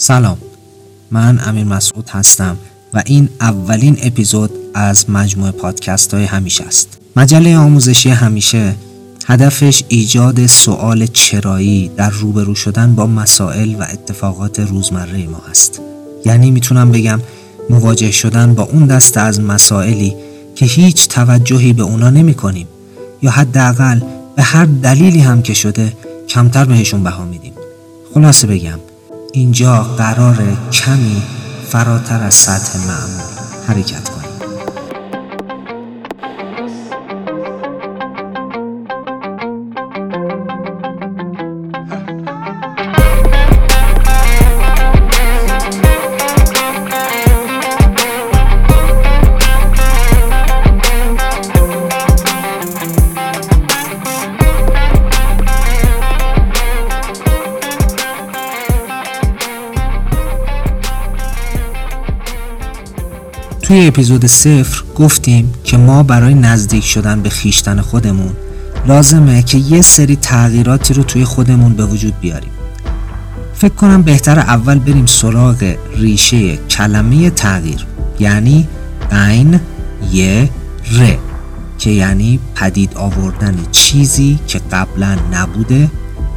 سلام. من امیر مسعود هستم و این اولین اپیزود از مجموعه پادکست های همیشه است. مجله آموزشی همیشه هدفش ایجاد سوال چرایی در روبرو شدن با مسائل و اتفاقات روزمره ما است. یعنی می‌تونم بگم مواجه شدن با اون دسته از مسائلی که هیچ توجهی به اونا نمی کنیم یا حداقل به هر دلیلی هم که شده کمتر بهشون بها میدیم. خلاصه بگم اینجا قرار کمی فراتر از سطح معمول حرکت کنیم. توی اپیزود صفر گفتیم که ما برای نزدیک شدن به خیشتن خودمون لازمه که یه سری تغییراتی رو توی خودمون به وجود بیاریم. فکر کنم بهتر اول بریم سراغ ریشه کلمه تغییر یعنی عین یه ر که یعنی پدید آوردن چیزی که قبلا نبوده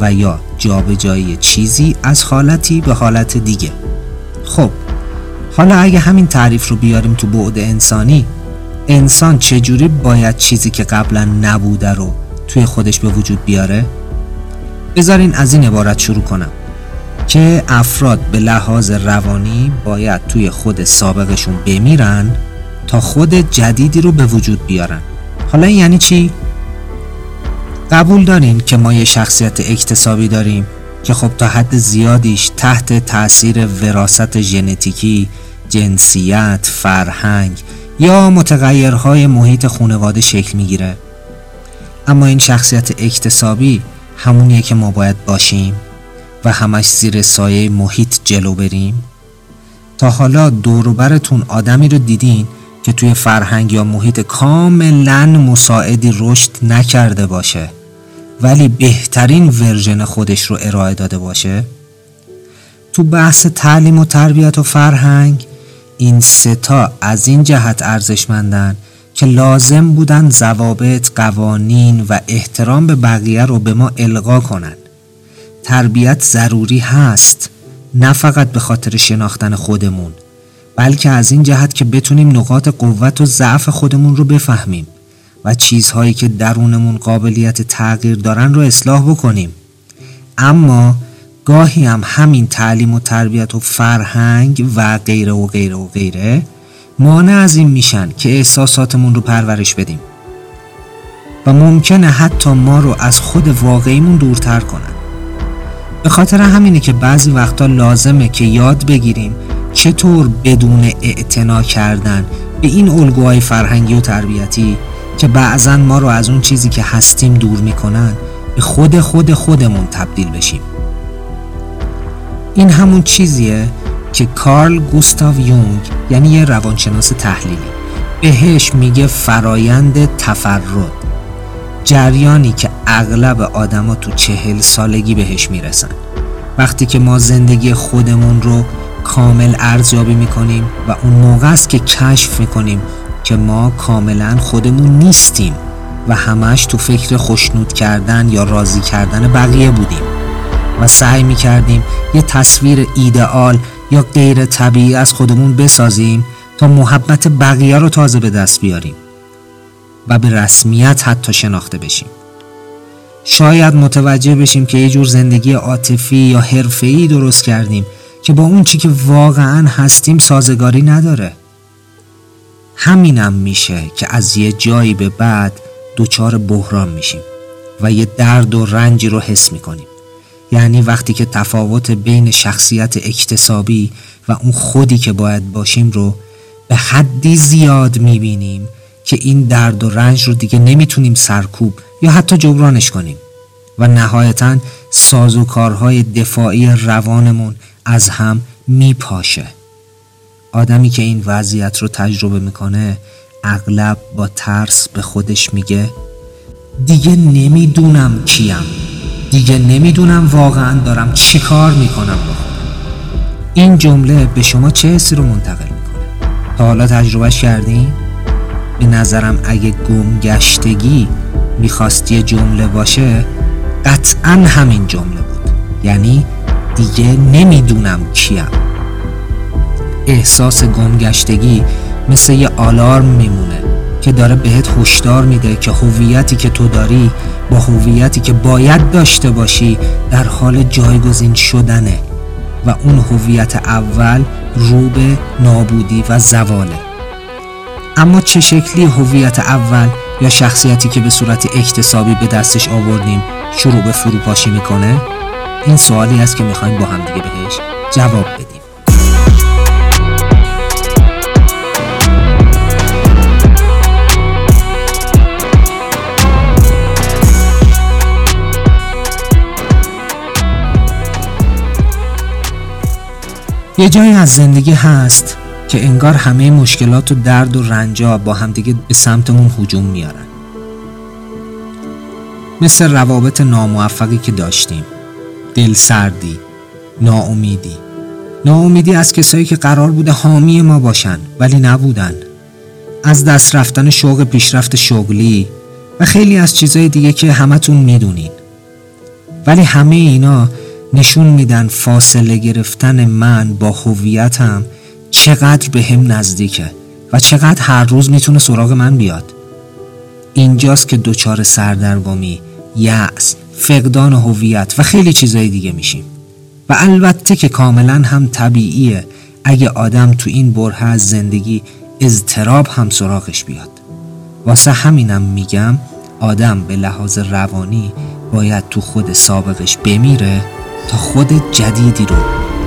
و یا جابجایی چیزی از حالتی به حالت دیگه. خب حالا اگه همین تعریف رو بیاریم تو بعد انسانی انسان چجوری باید چیزی که قبلا نبوده رو توی خودش به وجود بیاره؟ بذارین از این عبارت شروع کنم که افراد به لحاظ روانی باید توی خود سابقشون بمیرن تا خود جدیدی رو به وجود بیارن حالا یعنی چی؟ قبول دارین که ما یه شخصیت اکتسابی داریم که خب تا حد زیادیش تحت تاثیر وراست ژنتیکی جنسیت، فرهنگ یا متغیرهای محیط خانواده شکل می‌گیره. اما این شخصیت اکتسابی همونیه که ما باید باشیم و همش زیر سایه محیط جلو بریم. تا حالا دوروبرتون آدمی رو دیدین که توی فرهنگ یا محیط کاملا مساعدی رشد نکرده باشه ولی بهترین ورژن خودش رو ارائه داده باشه؟ تو بحث تعلیم و تربیت و فرهنگ این ستا از این جهت ارزشمندن که لازم بودن ضوابط، قوانین و احترام به بقیه رو به ما القا کنن. تربیت ضروری هست نه فقط به خاطر شناختن خودمون بلکه از این جهت که بتونیم نقاط قوت و ضعف خودمون رو بفهمیم و چیزهایی که درونمون قابلیت تغییر دارن رو اصلاح بکنیم. اما گاهی هم همین تعلیم و تربیت و فرهنگ و غیره و غیره و غیره مانع از این میشن که احساساتمون رو پرورش بدیم. و ممکنه حتی ما رو از خود واقعیمون دورتر کنن. به خاطر همینه که بعضی وقتا لازمه که یاد بگیریم چطور بدون اعتنا کردن به این الگوهای فرهنگی و تربیتی که بعضا ما رو از اون چیزی که هستیم دور می‌کنن به خود خود خودمون تبدیل بشیم. این همون چیزیه که کارل گوستاو یونگ یعنی یه روانشناس تحلیلی بهش میگه فرایند تفرد جریانی که اغلب آدما تو چهل سالگی بهش می‌رسن. وقتی که ما زندگی خودمون رو کامل ارزیابی می‌کنیم و اون موقع است که کشف می‌کنیم که ما کاملا خودمون نیستیم و همش تو فکر خوشنود کردن یا راضی کردن بقیه بودیم. و سعی می کردیم یه تصویر ایدئال یا غیر طبیعی از خودمون بسازیم تا محبت بقیه رو تازه به دست بیاریم و به رسمیت حتی شناخته بشیم. شاید متوجه بشیم که یه جور زندگی عاطفی یا حرفه‌ای درست کردیم که با اون چی که واقعا هستیم سازگاری نداره. همینم میشه که از یه جایی به بعد دچار بحران میشیم و یه درد و رنجی رو حس می‌کنیم. یعنی وقتی که تفاوت بین شخصیت اکتسابی و اون خودی که باید باشیم رو به حدی زیاد می‌بینیم که این درد و رنج رو دیگه نمی‌تونیم سرکوب یا حتی جبرانش کنیم. و نهایتا سازوکارهای دفاعی روانمون از هم میپاشه. آدمی که این وضعیت رو تجربه می‌کنه اغلب با ترس به خودش میگه دیگه نمی‌دونم کیم. دیگه نمی‌دونم واقعا دارم چی کار می‌کنم. با این جمله به شما چه حسی رو منتقل می‌کنه؟ تا حالا تجربهش کردین به نظرم اگه گمگشتگی می‌خواستی جمله باشه قطعا همین جمله بود. یعنی دیگه نمی‌دونم کیم. احساس گمگشتگی مثل یه آلارم میمونه که داره بهت هشدار میده که هویتی که تو داری با هویتی که باید داشته باشی در حال جایگزین شدنه و اون هویت اول رو به نابودی و زواله. اما چه شکلی هویت اول یا شخصیتی که به صورت اکتسابی به دستش آوردیم شروع به فروپاشی می‌کنه؟ این سوالی است که می‌خوایم با هم دیگه بهش جواب بدیم. یه جایی از زندگی هست که انگار همه مشکلات و درد و رنجا با همدیگه به سمتمون هجوم میارن. مثل روابط ناموفقی که داشتیم. دل سردی ناامیدی. ناامیدی از کسایی که قرار بوده حامی ما باشن ولی نبودن. از دست رفتن شوق پیشرفت شغلی و خیلی از چیزهای دیگه که همتون می‌دونین. ولی همه اینا نشون میدن فاصله گرفتن من با هویتم چقدر به هم نزدیکه و چقدر هر روز می‌تونه سراغ من بیاد. اینجاست که دچار سردرگمی یأس فقدان هویت و خیلی چیزای دیگه میشیم. و البته که کاملا هم طبیعیه اگه آدم تو این بره از زندگی اضطراب هم سراغش بیاد. واسه همینم میگم آدم به لحاظ روانی باید تو خود سابقش بمیره تا خود جدیدی رو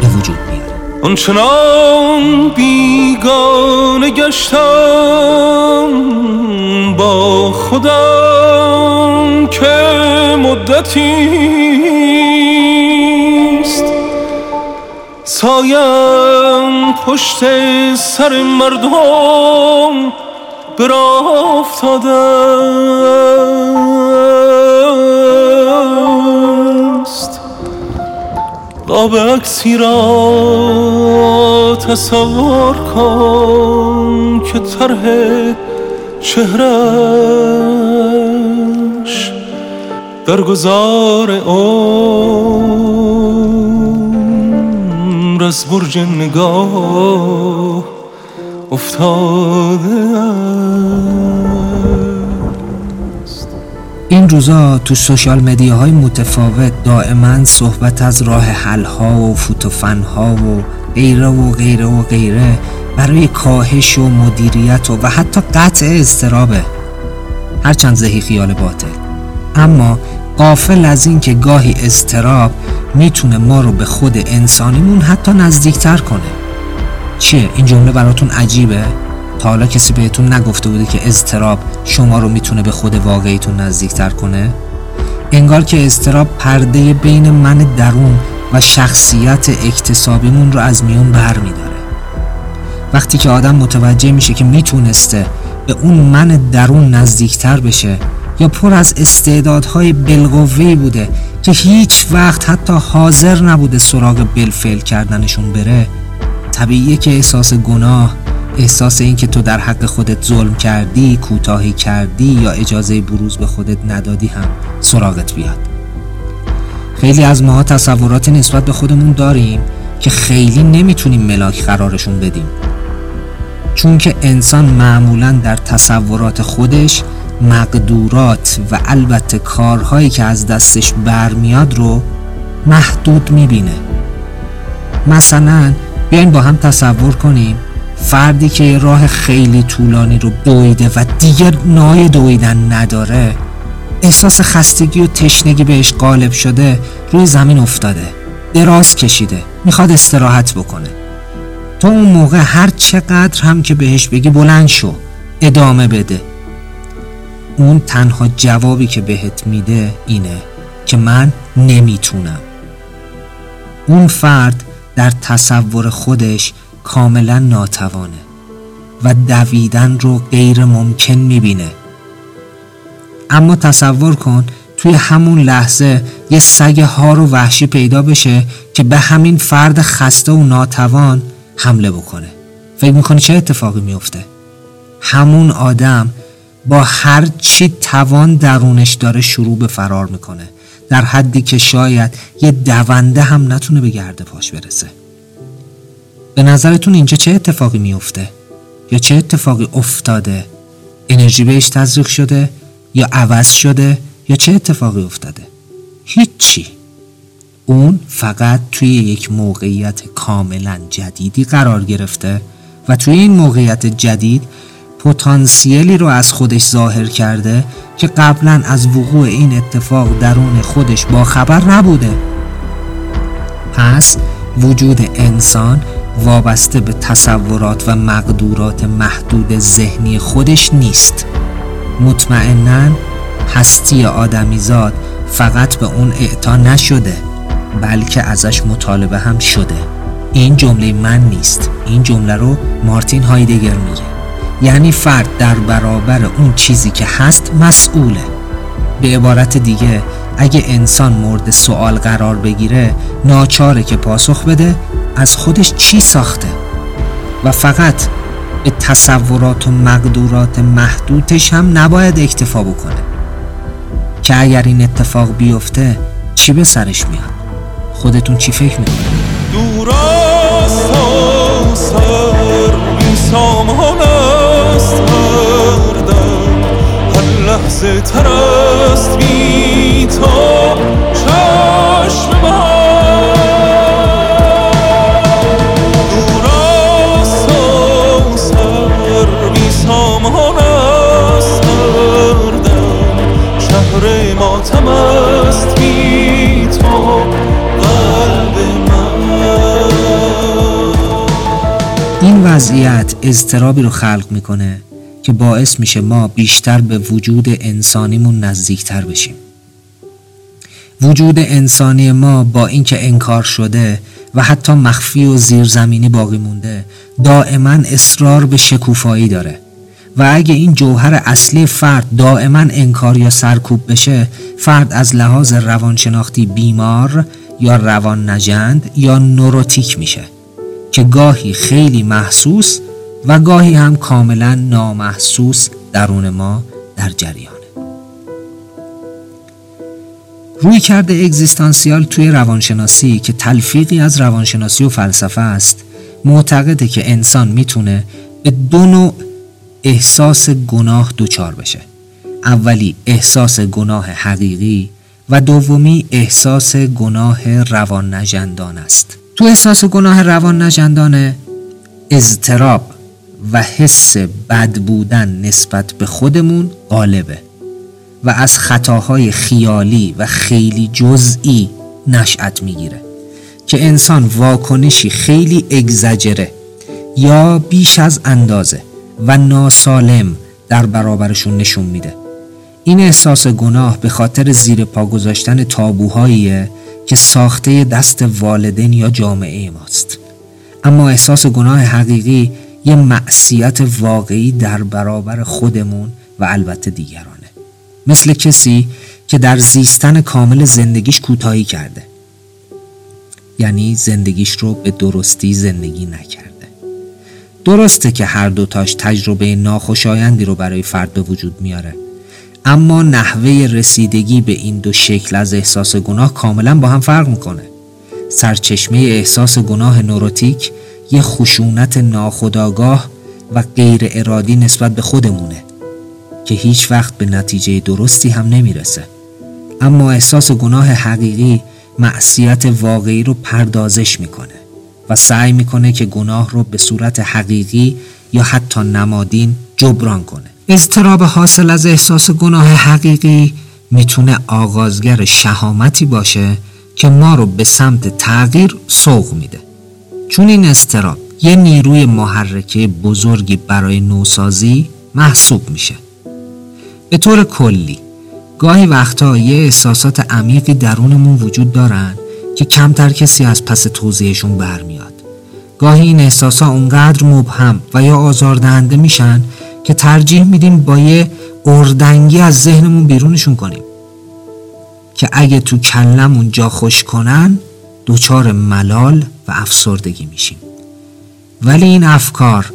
به وجود بیاره آنچنان بیگانه گشتم با خودم که مدتیست سایم پشت سر مردم برا است قاب عکسی را تصور کن که طرح چهرش در گذار عمر از برج نگاه افتاده این روزا تو سوشال مدیاهای متفاوت دائما صحبت از راه حل ها و فوتوفن ها و غیره و غیره و غیره برای کاهش و مدیریت و, و حتی قطع استرابه هرچند زهی خیال باطل. اما قافل از این که گاهی استراب می‌تونه ما رو به خود انسانیمون حتی نزدیکتر کنه. چیه؟ این جمله براتون عجیبه؟ تا حالا کسی بهتون نگفته بوده که اضطراب شما رو می‌تونه به خود واقعیتون نزدیکتر کنه؟ انگار که اضطراب پرده بین من درون و شخصیت اکتسابیمون رو از میون بر میداره وقتی که آدم متوجه میشه که می‌تونسته به اون من درون نزدیکتر بشه یا پر از استعدادهای بالقوه‌ای بوده که هیچ وقت حتی حاضر نبوده سراغ بلفل کردنشون بره طبیعیه که احساس گناه احساس این که تو در حق خودت ظلم کردی کوتاهی کردی یا اجازه بروز به خودت ندادی هم سراغت بیاد. خیلی از ماها تصوراتی نسبت به خودمون داریم که خیلی نمی‌تونیم ملاک قرارشون بدیم. چون که انسان معمولا در تصورات خودش مقدورات و البته کارهایی که از دستش برمیاد رو محدود می‌بینه. مثلا بیاین با هم تصور کنیم فردی که راه خیلی طولانی رو دویده و دیگر نای دویدن نداره احساس خستگی و تشنگی بهش غالب شده روی زمین افتاده دراز کشیده می‌خواد استراحت بکنه. تو اون موقع هر چقدر هم که بهش بگی بلند شو ادامه بده. اون تنها جوابی که بهت میده اینه که من نمی‌تونم. اون فرد در تصور خودش کاملا ناتوانه و دویدن رو غیر ممکن می‌بینه. اما تصور کن توی همون لحظه یه سگ هار و وحشی پیدا بشه که به همین فرد خسته و ناتوان حمله بکنه. فکر می‌کنی چه اتفاقی میفته همون آدم با هر چی توان درونش داره شروع به فرار می‌کنه. در حدی که شاید یه دونده هم نتونه به گرد پاش برسه. به نظرتون اینجا چه اتفاقی میفته؟ یا چه اتفاقی افتاده؟ انرژی بهش تزریق شده؟ یا عوض شده؟ یا چه اتفاقی افتاده؟ هیچی اون فقط توی یک موقعیت کاملا جدیدی قرار گرفته و توی این موقعیت جدید پتانسیلی رو از خودش ظاهر کرده که قبلا از وقوع این اتفاق درون خودش با خبر نبوده پس وجود انسان وابسته به تصورات و مقدورات محدود ذهنی خودش نیست. مطمئنا هستی آدمیزاد فقط به اون اعطا نشده بلکه ازش مطالبه هم شده. این جمله من نیست. این جمله رو مارتین هایدگر میگه. یعنی فرد در برابر اون چیزی که هست مسئوله. به عبارت دیگه اگه انسان مورد سوال قرار بگیره ناچاره که پاسخ بده از خودش چی ساخته؟ و فقط به تصورات و مقدورات محدودش هم نباید اکتفا بکنه. که اگر این اتفاق بیفته چی به سرش میاد؟ خودتون چی فکر می‌کنه وضعیت اضطرابی رو خلق می‌کنه که باعث میشه ما بیشتر به وجود انسانیمون نزدیکتر بشیم. وجود انسانی ما با اینکه انکار شده و حتی مخفی و زیرزمینی باقی مونده دائما اصرار به شکوفایی داره. و اگه این جوهر اصلی فرد دائما انکار یا سرکوب بشه فرد از لحاظ روانشناختی بیمار یا روان نجند یا نوروتیک میشه. که گاهی خیلی محسوس و گاهی هم کاملا نامحسوس درون ما در جریانه. روی کرده اگزیستانسیال توی روانشناسی که تلفیقی از روانشناسی و فلسفه است معتقده که انسان می‌تونه به دو نوع احساس گناه دچار بشه. اولی احساس گناه حقیقی و دومی احساس گناه روان نجندان است. تو احساس گناه روان نجندانه اضطراب و حس بد بودن نسبت به خودمون غالبه و از خطاهای خیالی و خیلی جزئی نشأت می‌گیره که انسان واکنشی خیلی اگزجره یا بیش از اندازه و ناسالم در برابرشون نشون میده. این احساس گناه به خاطر زیر پا گذاشتن تابوهاییه که ساخته دست والدین یا جامعه ماست. اما احساس گناه حقیقی یه معصیت واقعی در برابر خودمون و البته دیگرانه. مثل کسی که در زیستن کامل زندگیش کوتاهی کرده. یعنی زندگیش رو به درستی زندگی نکرده. درسته که هر دوتاش تجربه ناخوشایندی رو برای فرد به وجود میاره. اما نحوه رسیدگی به این دو شکل از احساس گناه کاملا با هم فرق می‌کنه. سرچشمه احساس گناه نوروتیک یه خشونت ناخودآگاه و غیر ارادی نسبت به خودمونه که هیچ وقت به نتیجه درستی هم نمی‌رسه. اما احساس گناه حقیقی معصیت واقعی رو پردازش می‌کنه و سعی می‌کنه که گناه رو به صورت حقیقی یا حتی نمادین جبران کنه. اضطراب حاصل از احساس گناه حقیقی می‌تونه آغازگر شهامتی باشه که ما رو به سمت تغییر سوق میده. چون این استراب یه نیروی محرکه بزرگی برای نوسازی محسوب میشه. به طور کلی گاهی وقتا یه احساسات عمیقی درونمون وجود دارن که کمتر کسی از پس توضیحشون برمیاد. گاهی این احساسا اونقدر مبهم و یا آزاردهنده میشن که ترجیح میدیم با یه اردنگی از ذهنمون بیرونشون کنیم. که اگه تو کلمون جا خوش کنن دچار ملال و افسردگی میشیم. ولی این افکار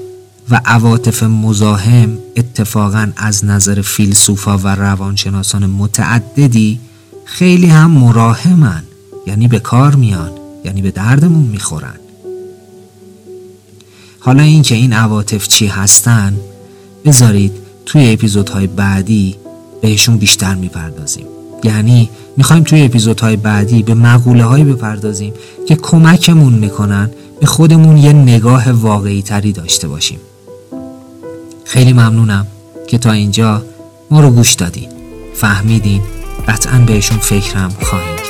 و عواطف مزاحم اتفاقا از نظر فیلسوفا و روانشناسان متعددی خیلی هم مراهمن. یعنی به کار میان یعنی به دردمون می‌خورن. حالا اینکه این عواطف چی هستن بذارید توی اپیزودهای بعدی بهشون بیشتر می‌پردازیم. یعنی می‌خوایم توی اپیزودهای بعدی به مقوله هایی بپردازیم که کمکمون می‌کنن به خودمون یه نگاه واقعی تری داشته باشیم. خیلی ممنونم که تا اینجا ما رو گوش دادین. فهمیدین. قطعا بهشون فکرم خواهیم.